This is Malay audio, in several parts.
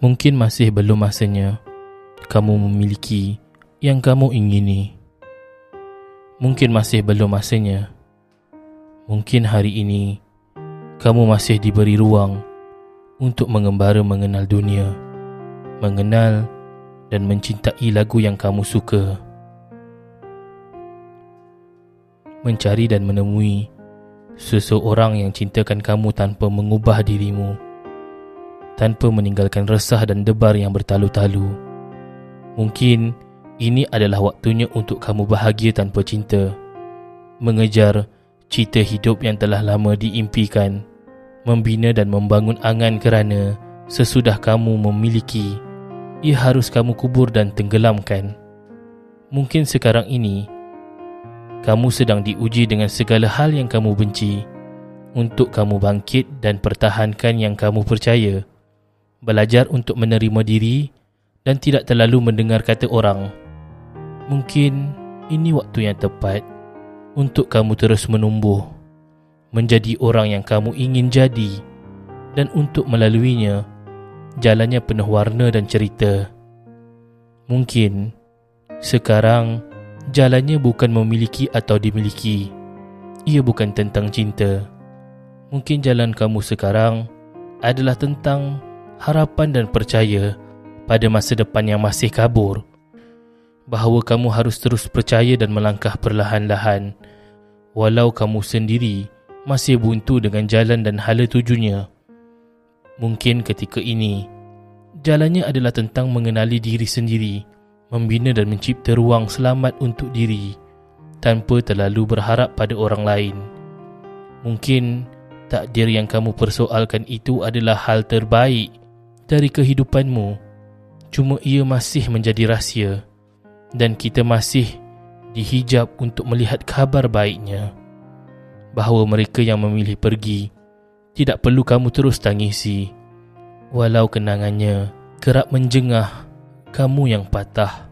Mungkin masih belum masanya kamu memiliki yang kamu ingini. Mungkin masih belum masanya. Mungkin hari ini kamu masih diberi ruang untuk mengembara mengenal dunia, mengenal dan mencintai lagu yang kamu suka. Mencari dan menemui seseorang yang cintakan kamu tanpa mengubah dirimu tanpa meninggalkan resah dan debar yang bertalu-talu. Mungkin ini adalah waktunya untuk kamu bahagia tanpa cinta. Mengejar cita hidup yang telah lama diimpikan. Membina dan membangun angan kerana sesudah kamu memiliki, ia harus kamu kubur dan tenggelamkan. Mungkin sekarang ini, kamu sedang diuji dengan segala hal yang kamu benci untuk kamu bangkit dan pertahankan yang kamu percaya belajar untuk menerima diri dan tidak terlalu mendengar kata orang. Mungkin ini waktu yang tepat untuk kamu terus menumbuh, menjadi orang yang kamu ingin jadi dan untuk melaluinya, jalannya penuh warna dan cerita. Mungkin sekarang jalannya bukan memiliki atau dimiliki. Ia bukan tentang cinta. Mungkin jalan kamu sekarang adalah tentang harapan dan percaya pada masa depan yang masih kabur. Bahawa kamu harus terus percaya dan melangkah perlahan-lahan walau kamu sendiri masih buntu dengan jalan dan hala tujunya. Mungkin ketika ini, jalannya adalah tentang mengenali diri sendiri, membina dan mencipta ruang selamat untuk diri tanpa terlalu berharap pada orang lain. Mungkin takdir yang kamu persoalkan itu adalah hal terbaik dari kehidupanmu. Cuma ia masih menjadi rahsia. Dan kita masih dihijab untuk melihat kabar baiknya. Bahawa mereka yang memilih pergi tidak perlu kamu terus tangisi. Walau kenangannya kerap menjengah kamu yang patah.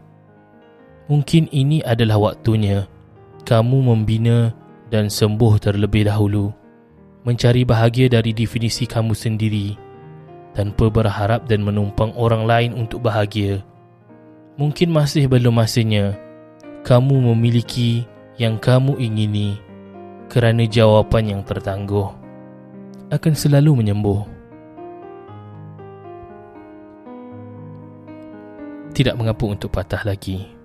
Mungkin ini adalah waktunya kamu membina dan sembuh terlebih dahulu. Mencari bahagia dari definisi kamu sendiri tanpa berharap dan menumpang orang lain untuk bahagia. Mungkin masih belum masanya kamu memiliki yang kamu ingini kerana jawapan yang tertangguh akan selalu menyembuh. Tidak mengapa untuk patah lagi.